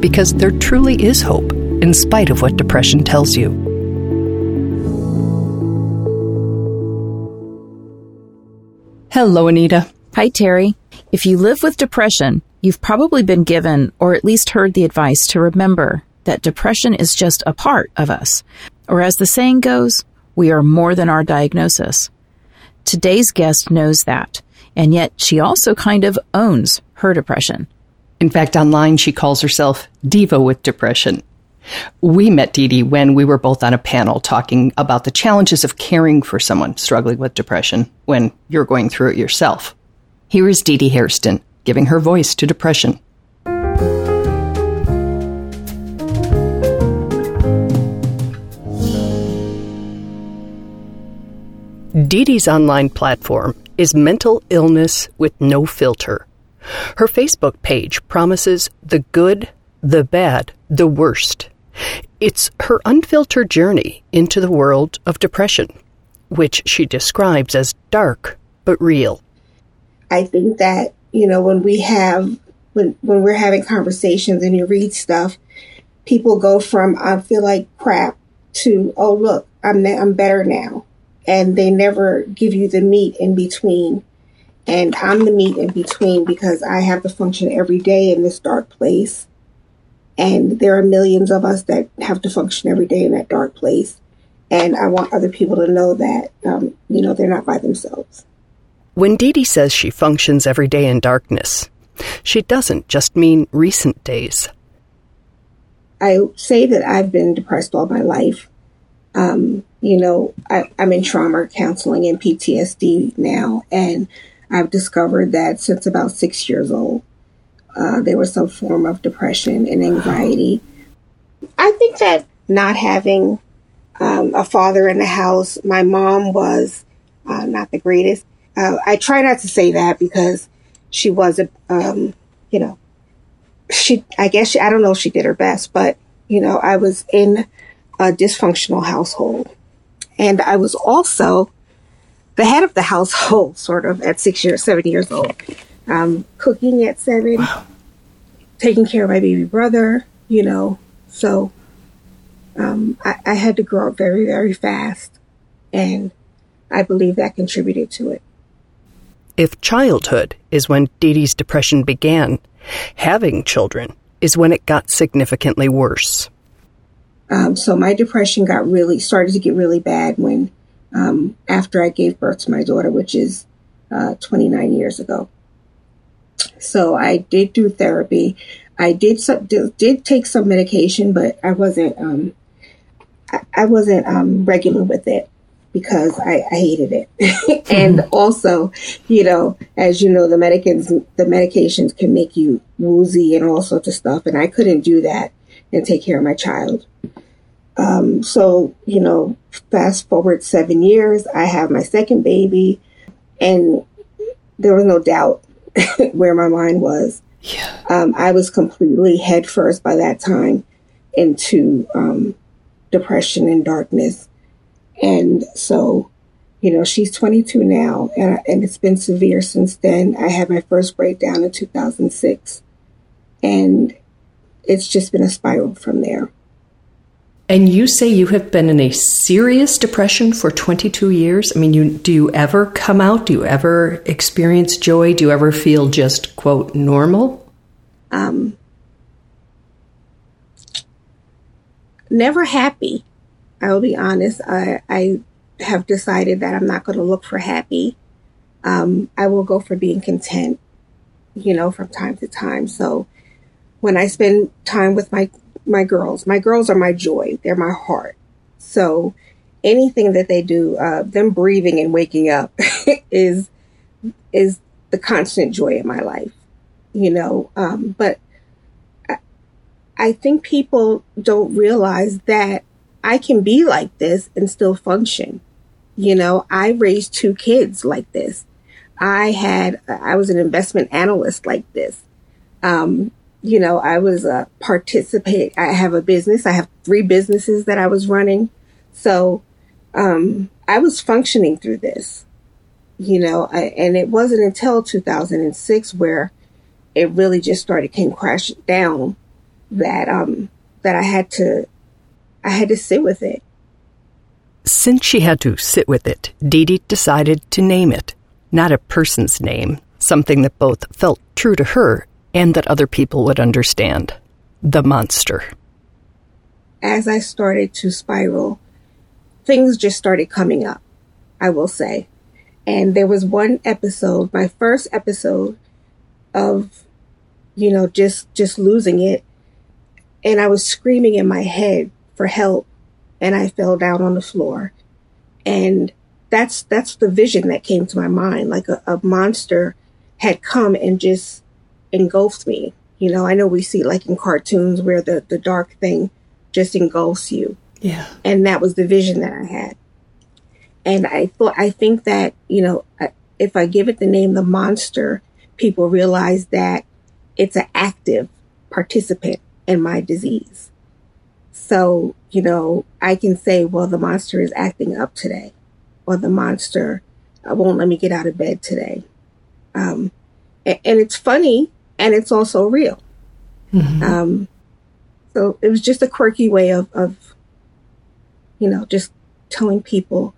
because there truly is hope in spite of what depression tells you. Hello, Anita. Hi, Terry. If you live with depression, you've probably been given or at least heard the advice to remember that depression is just a part of us. Or as the saying goes, we are more than our diagnosis. Today's guest knows that, and yet she also kind of owns her depression. In fact, online she calls herself Diva with Depression. We met Dee Dee when we were both on a panel talking about the challenges of caring for someone struggling with depression when you're going through it yourself. Here is Dee Dee Hairston giving her voice to depression. Dee Dee's online platform is Mental Illness with No Filter. Her Facebook page promises the good, the bad, the worst. It's her unfiltered journey into the world of depression, which she describes as dark but real. I think that, you know, when we have, when, when we're having conversations and you read stuff, people go from, I feel like crap to, oh, look, I'm, I'm better now. And they never give you the meat in between and I'm the meat in between because I have to function every day in this dark place. And there are millions of us that have to function every day in that dark place. And I want other people to know that, um, you know, they're not by themselves. When Dee Dee says she functions every day in darkness, she doesn't just mean recent days. I say that I've been depressed all my life. Um, you know, I, I'm in trauma counseling and PTSD now, and I've discovered that since about six years old, uh, there was some form of depression and anxiety. I think that not having um, a father in the house, my mom was uh, not the greatest. Uh, I try not to say that because she was a, um, you know, she, I guess she, I don't know if she did her best, but, you know, I was in a dysfunctional household. And I was also the head of the household, sort of, at six years, seven years old. Um, cooking at seven, wow. taking care of my baby brother, you know. So um, I, I had to grow up very, very fast. And I believe that contributed to it. If childhood is when Dee Dee's depression began, having children is when it got significantly worse. Um, so my depression got really started to get really bad when um, after I gave birth to my daughter, which is uh, 29 years ago. So I did do therapy. I did did, did take some medication, but I wasn't um, I, I, wasn't um, regular with it because I, I hated it. and mm-hmm. also, you know, as you know, the medicines the medications can make you woozy and all sorts of stuff, and I couldn't do that and take care of my child. Um, so, you know, fast forward seven years, I have my second baby, and there was no doubt where my mind was. Yeah. Um, I was completely headfirst by that time into um, depression and darkness. And so, you know, she's 22 now, and, and it's been severe since then. I had my first breakdown in 2006, and it's just been a spiral from there. And you say you have been in a serious depression for 22 years? I mean, you, do you ever come out? Do you ever experience joy? Do you ever feel just, quote, normal? Um, never happy. I will be honest. I, I have decided that I'm not going to look for happy. Um, I will go for being content, you know, from time to time. So when I spend time with my my girls, my girls are my joy. They're my heart. So anything that they do, uh, them breathing and waking up is is the constant joy in my life, you know. Um, but I, I think people don't realize that I can be like this and still function. You know, I raised two kids like this. I had, I was an investment analyst like this. Um, you know, I was a participant. I have a business. I have three businesses that I was running. So, um, I was functioning through this you know, I, and it wasn't until 2006 where it really just started came crashing down that um that I had to I had to sit with it. Since she had to sit with it, Dee Dee decided to name it, not a person's name, something that both felt true to her and that other people would understand. The monster. As I started to spiral, things just started coming up, I will say. And there was one episode, my first episode of, you know, just, just losing it. And I was screaming in my head for help and I fell down on the floor. And that's, that's the vision that came to my mind. Like a, a monster had come and just engulfed me. You know, I know we see like in cartoons where the, the dark thing just engulfs you. Yeah. And that was the vision that I had. And I thought, I think that, you know, if I give it the name the monster, people realize that it's an active participant in my disease. So, you know, I can say, well, the monster is acting up today, or the monster uh, won't let me get out of bed today. Um, and, and, it's funny and it's also real. Mm-hmm. Um, so it was just a quirky way of, of, you know, just telling people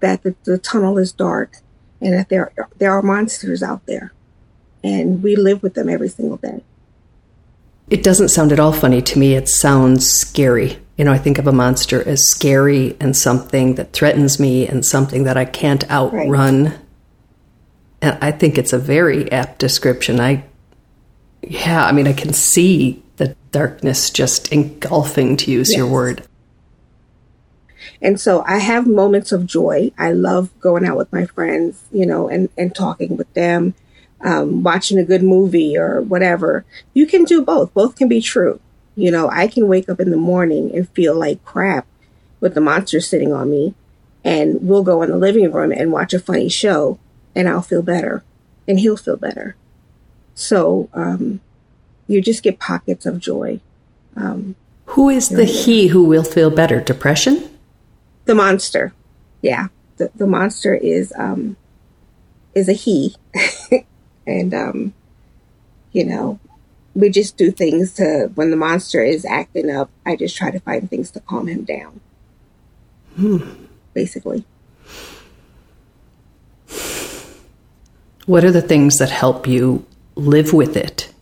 that the, the tunnel is dark and that there there are monsters out there, and we live with them every single day. It doesn't sound at all funny to me. It sounds scary. You know, I think of a monster as scary and something that threatens me and something that I can't outrun. Right. And I think it's a very apt description. I, yeah, I mean, I can see the darkness just engulfing, to use yes. your word. And so I have moments of joy. I love going out with my friends, you know, and, and talking with them, um, watching a good movie or whatever. You can do both. Both can be true. You know, I can wake up in the morning and feel like crap with the monster sitting on me. And we'll go in the living room and watch a funny show and I'll feel better and he'll feel better. So, um, you just get pockets of joy. Um, who is the he who will feel better? Depression? the monster. Yeah, the the monster is um is a he, and um, you know, we just do things to when the monster is acting up. I just try to find things to calm him down. Hmm. Basically. What are the things that help you live with it?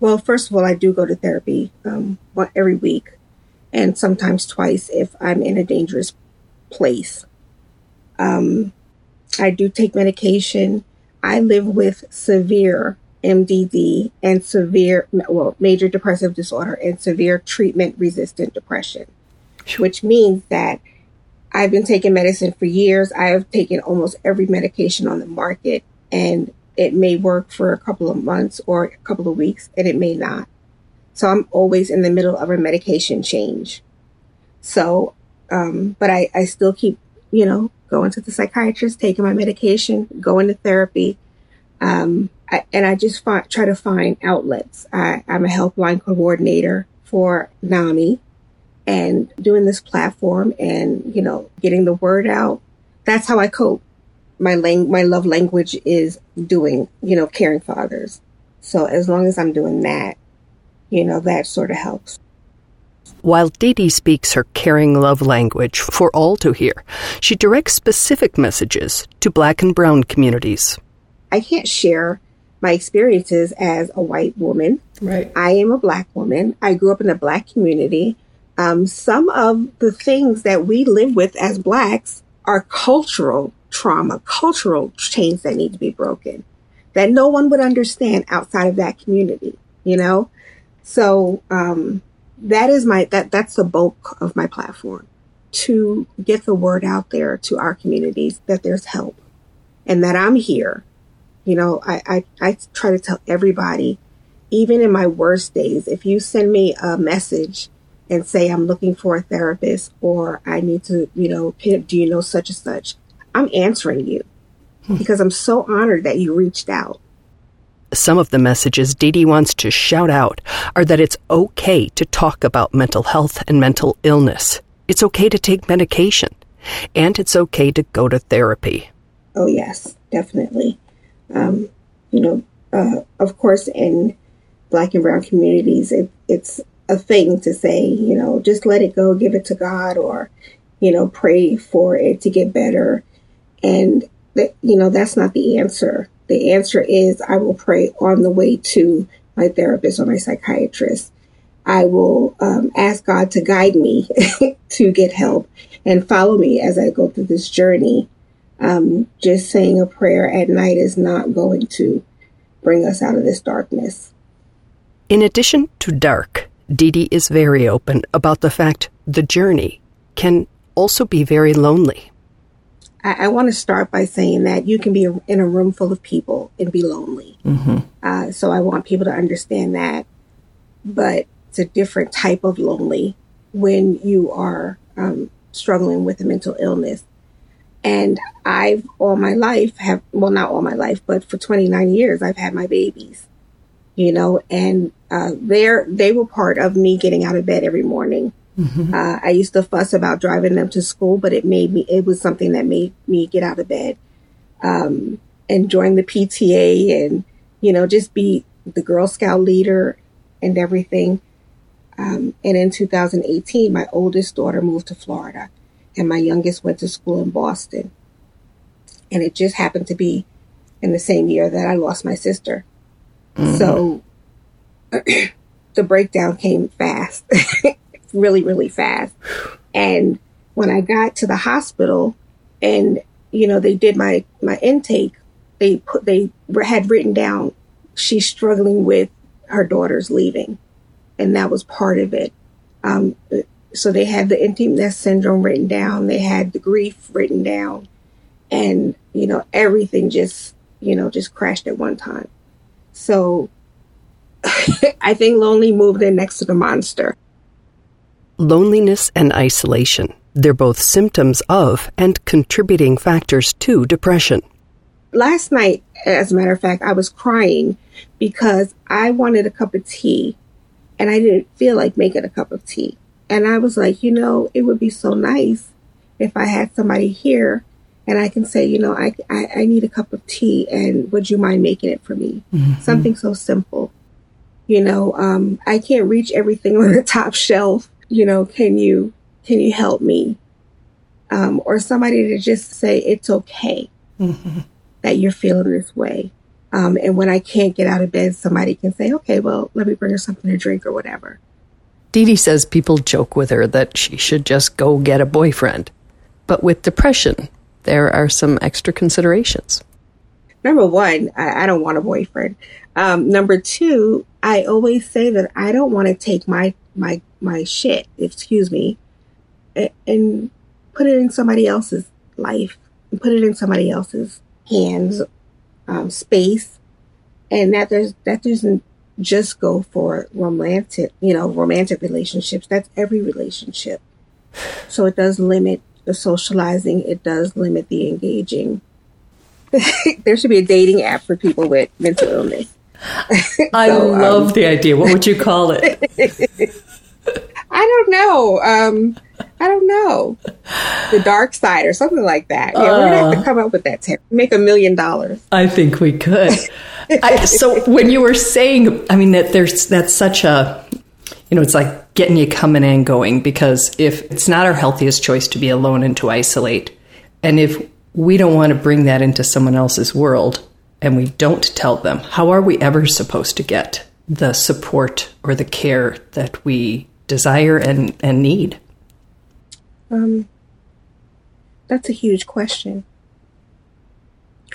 Well, first of all, I do go to therapy um, every week and sometimes twice if I'm in a dangerous place. Um, I do take medication. I live with severe MDD and severe, well, major depressive disorder and severe treatment resistant depression, which means that I've been taking medicine for years. I have taken almost every medication on the market and it may work for a couple of months or a couple of weeks and it may not. So I'm always in the middle of a medication change. So, um, but I, I still keep, you know, going to the psychiatrist, taking my medication, going to therapy. Um, I, and I just try to find outlets. I, I'm a helpline coordinator for NAMI and doing this platform and, you know, getting the word out. That's how I cope. My lang- my love language is doing, you know, caring for others. So as long as I'm doing that, you know, that sort of helps. While Dee Dee speaks her caring love language for all to hear, she directs specific messages to black and brown communities. I can't share my experiences as a white woman. Right. I am a black woman. I grew up in a black community. Um, some of the things that we live with as blacks are cultural trauma, cultural chains that need to be broken that no one would understand outside of that community, you know? So, um, that is my, that, that's the bulk of my platform to get the word out there to our communities that there's help and that I'm here. You know, I, I, I try to tell everybody, even in my worst days, if you send me a message and say I'm looking for a therapist or I need to, you know, do you know such and such? I'm answering you because I'm so honored that you reached out. Some of the messages Dee Dee wants to shout out are that it's okay to talk about mental health and mental illness. It's okay to take medication. And it's okay to go to therapy. Oh, yes, definitely. Um, you know, uh, of course, in black and brown communities, it, it's a thing to say, you know, just let it go, give it to God, or, you know, pray for it to get better. And that, you know, that's not the answer. The answer is I will pray on the way to my therapist or my psychiatrist. I will um, ask God to guide me to get help and follow me as I go through this journey. Um, just saying a prayer at night is not going to bring us out of this darkness. In addition to dark, Dee Dee is very open about the fact the journey can also be very lonely. I, I want to start by saying that you can be in a room full of people and be lonely. Mm-hmm. Uh, so I want people to understand that. But it's a different type of lonely when you are um, struggling with a mental illness. And I've all my life have, well, not all my life, but for 29 years, I've had my babies you know, and uh, they're they were part of me getting out of bed every morning. Mm-hmm. Uh, I used to fuss about driving them to school, but it made me it was something that made me get out of bed. Um, and join the PTA and you know just be the Girl Scout leader and everything. Um, and in 2018, my oldest daughter moved to Florida, and my youngest went to school in Boston. And it just happened to be in the same year that I lost my sister. Mm-hmm. So the breakdown came fast, really, really fast. And when I got to the hospital and, you know, they did my, my intake, they put, they had written down, she's struggling with her daughter's leaving. And that was part of it. Um, so they had the empty nest syndrome written down. They had the grief written down and, you know, everything just, you know, just crashed at one time. So I think lonely moved in next to the monster. Loneliness and isolation. They're both symptoms of and contributing factors to depression. Last night, as a matter of fact, I was crying because I wanted a cup of tea and I didn't feel like making a cup of tea. And I was like, you know, it would be so nice if I had somebody here and I can say, you know, I, I, I, need a cup of tea and would you mind making it for me? Mm-hmm. Something so simple. You know, um, I can't reach everything on the top shelf. You know, can you, can you help me? Um, or somebody to just say, it's okay mm-hmm. that you're feeling this way. Um, and when I can't get out of bed, somebody can say, okay, well, let me bring her something to drink or whatever. Dee Dee says people joke with her that she should just go get a boyfriend. But with depression, there are some extra considerations. Number one, I, I don't want a boyfriend. Um, number two, I always say that I don't want to take my my my shit, excuse me, and, and put it in somebody else's life, and put it in somebody else's hands, um, space, and that there's that doesn't just go for romantic, you know, romantic relationships. That's every relationship. So it does limit the socializing, it does limit the engaging. there should be a dating app for people with mental illness. I so, love um, the idea. What would you call it? I don't know. Um, I don't know. The dark side or something like that. Yeah, uh, we're gonna have to uh. come up with that. Tip. Make a million dollars. I think we could. I, so when you were saying, I mean that there's that's such a you know, it's like getting you coming and going because if it's not our healthiest choice to be alone and to isolate, and if we don't want to bring that into someone else's world and we don't tell them, how are we ever supposed to get the support or the care that we desire and, and need? Um, that's a huge question.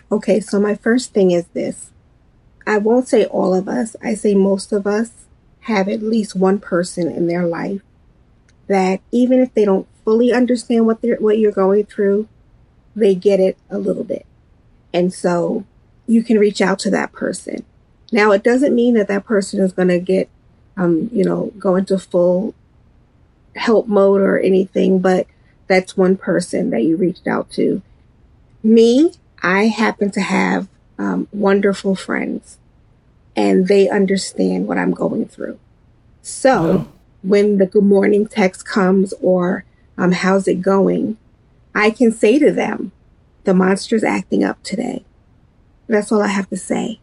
Okay, so my first thing is this. I won't say all of us, I say most of us have at least one person in their life that even if they don't fully understand what they're what you're going through, they get it a little bit. And so you can reach out to that person. Now, it doesn't mean that that person is going to get, um, you know, go into full help mode or anything, but that's one person that you reached out to. Me, I happen to have um, wonderful friends and they understand what I'm going through. So oh. when the good morning text comes or um, how's it going, I can say to them, the monster's acting up today. That's all I have to say.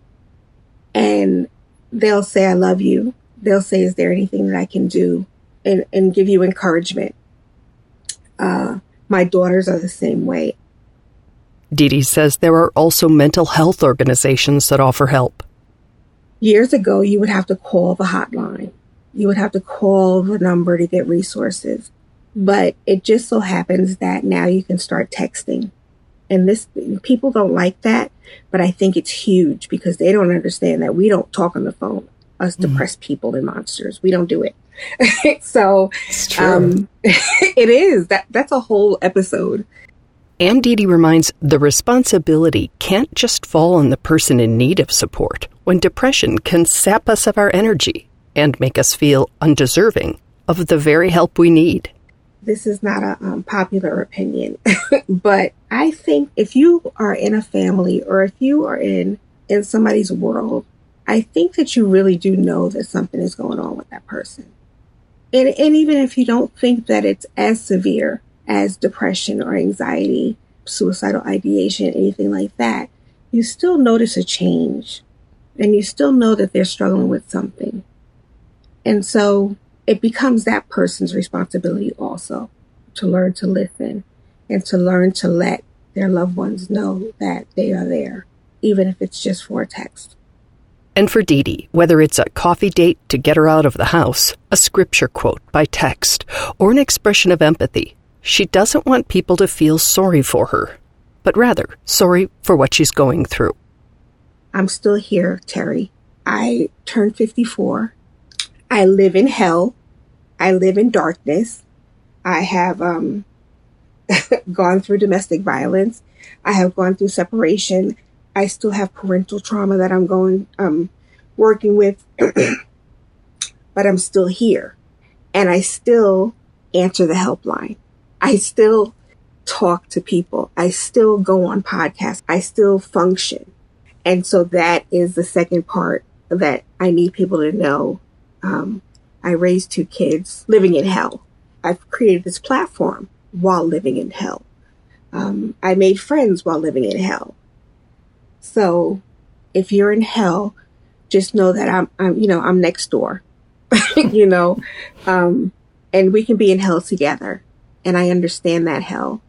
And they'll say, I love you. They'll say, is there anything that I can do? And, and give you encouragement. Uh, my daughters are the same way. Dee says there are also mental health organizations that offer help. Years ago, you would have to call the hotline. You would have to call the number to get resources. But it just so happens that now you can start texting. And this, people don't like that, but I think it's huge because they don't understand that we don't talk on the phone, us mm. depressed people and monsters. We don't do it. so, um, it is that that's a whole episode. And reminds the responsibility can't just fall on the person in need of support when depression can sap us of our energy and make us feel undeserving of the very help we need this is not a um, popular opinion, but I think if you are in a family or if you are in in somebody's world, I think that you really do know that something is going on with that person. And, and even if you don't think that it's as severe as depression or anxiety, suicidal ideation, anything like that, you still notice a change and you still know that they're struggling with something. And so it becomes that person's responsibility also to learn to listen and to learn to let their loved ones know that they are there, even if it's just for a text. And for Dee Dee, whether it's a coffee date to get her out of the house, a scripture quote by text, or an expression of empathy, she doesn't want people to feel sorry for her, but rather sorry for what she's going through. I'm still here, Terry. I turned 54. I live in hell. I live in darkness. I have um, gone through domestic violence. I have gone through separation. I still have parental trauma that I'm going um, working with, but I'm still here, and I still answer the helpline. I still talk to people. I still go on podcasts. I still function, and so that is the second part that I need people to know. Um, I raised two kids living in hell. I've created this platform while living in hell. Um, I made friends while living in hell. So if you're in hell, just know that I'm, I'm you know, I'm next door, you know, um, and we can be in hell together. And I understand that hell.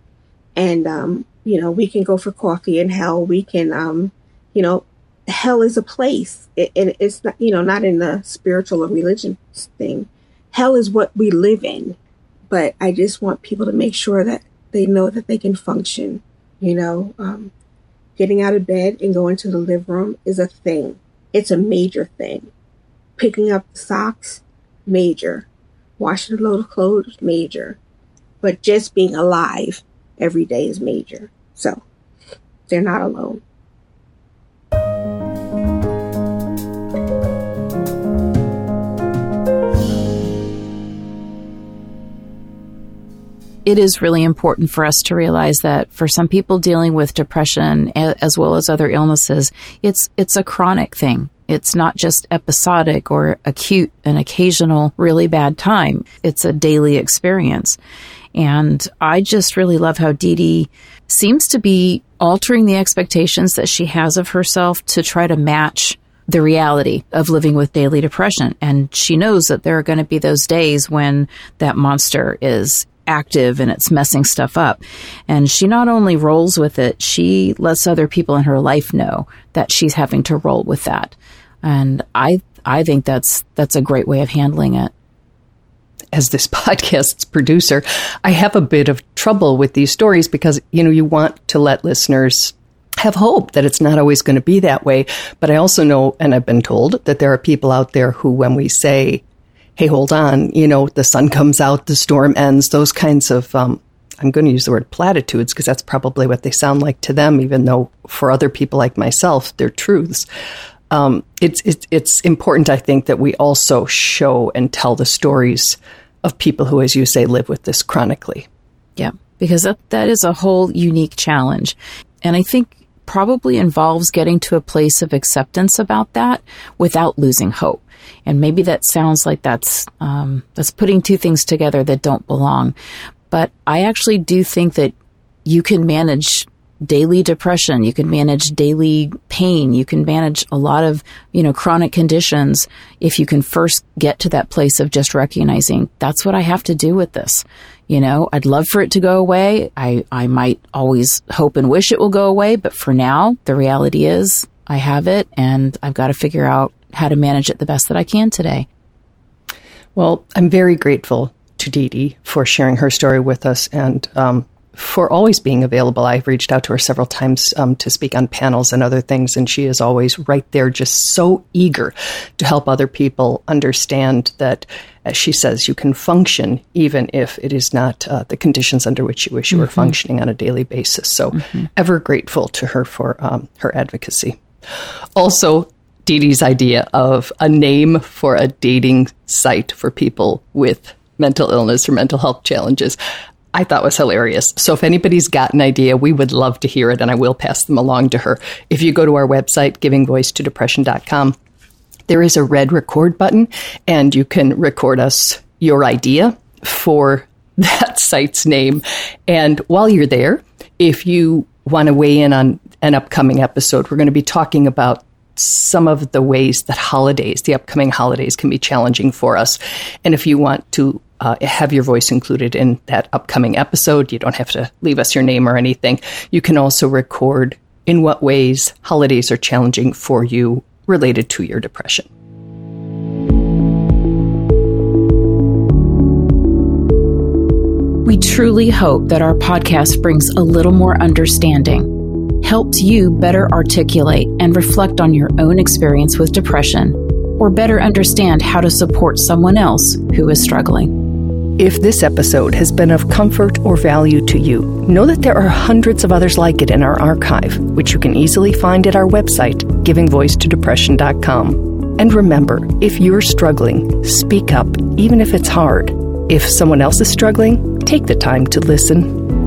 And, um, you know, we can go for coffee in hell. We can, um, you know, hell is a place. It, and it's not, you know, not in the spiritual or religious thing. Hell is what we live in. But I just want people to make sure that they know that they can function. You know, um, getting out of bed and going to the living room is a thing. It's a major thing. Picking up the socks, major. Washing a load of clothes, major. But just being alive every day is major. So they're not alone. It is really important for us to realize that for some people dealing with depression as well as other illnesses, it's it's a chronic thing. It's not just episodic or acute, an occasional really bad time. It's a daily experience. And I just really love how Dee Dee seems to be altering the expectations that she has of herself to try to match the reality of living with daily depression. And she knows that there are going to be those days when that monster is active and it's messing stuff up. And she not only rolls with it, she lets other people in her life know that she's having to roll with that. And I I think that's that's a great way of handling it. As this podcast's producer, I have a bit of trouble with these stories because you know you want to let listeners have hope that it's not always going to be that way. But I also know, and I've been told that there are people out there who, when we say, Hey, hold on, you know, the sun comes out, the storm ends, those kinds of, um, I'm going to use the word platitudes because that's probably what they sound like to them, even though for other people like myself, they're truths. Um, it's, it's, it's important, I think, that we also show and tell the stories of people who, as you say, live with this chronically. Yeah, because that, that is a whole unique challenge. And I think probably involves getting to a place of acceptance about that without losing hope. And maybe that sounds like that's um, that's putting two things together that don't belong. But I actually do think that you can manage daily depression, you can manage daily pain, you can manage a lot of, you know, chronic conditions if you can first get to that place of just recognizing that's what I have to do with this. You know, I'd love for it to go away. I, I might always hope and wish it will go away, but for now, the reality is I have it and I've got to figure out how to manage it the best that I can today. Well, I'm very grateful to Dee Dee for sharing her story with us and um, for always being available. I've reached out to her several times um, to speak on panels and other things, and she is always right there, just so eager to help other people understand that, as she says, you can function even if it is not uh, the conditions under which you wish you mm-hmm. were functioning on a daily basis. So, mm-hmm. ever grateful to her for um, her advocacy. Also, Dee Dee's idea of a name for a dating site for people with mental illness or mental health challenges. I thought was hilarious. So if anybody's got an idea, we would love to hear it and I will pass them along to her. If you go to our website, givingvoicetodepression.com, there is a red record button and you can record us your idea for that site's name. And while you're there, if you want to weigh in on an upcoming episode, we're going to be talking about some of the ways that holidays, the upcoming holidays, can be challenging for us. And if you want to uh, have your voice included in that upcoming episode, you don't have to leave us your name or anything. You can also record in what ways holidays are challenging for you related to your depression. We truly hope that our podcast brings a little more understanding helps you better articulate and reflect on your own experience with depression, or better understand how to support someone else who is struggling. If this episode has been of comfort or value to you, know that there are hundreds of others like it in our archive, which you can easily find at our website, givingvoicetodepression.com. And remember, if you're struggling, speak up, even if it's hard. If someone else is struggling, take the time to listen.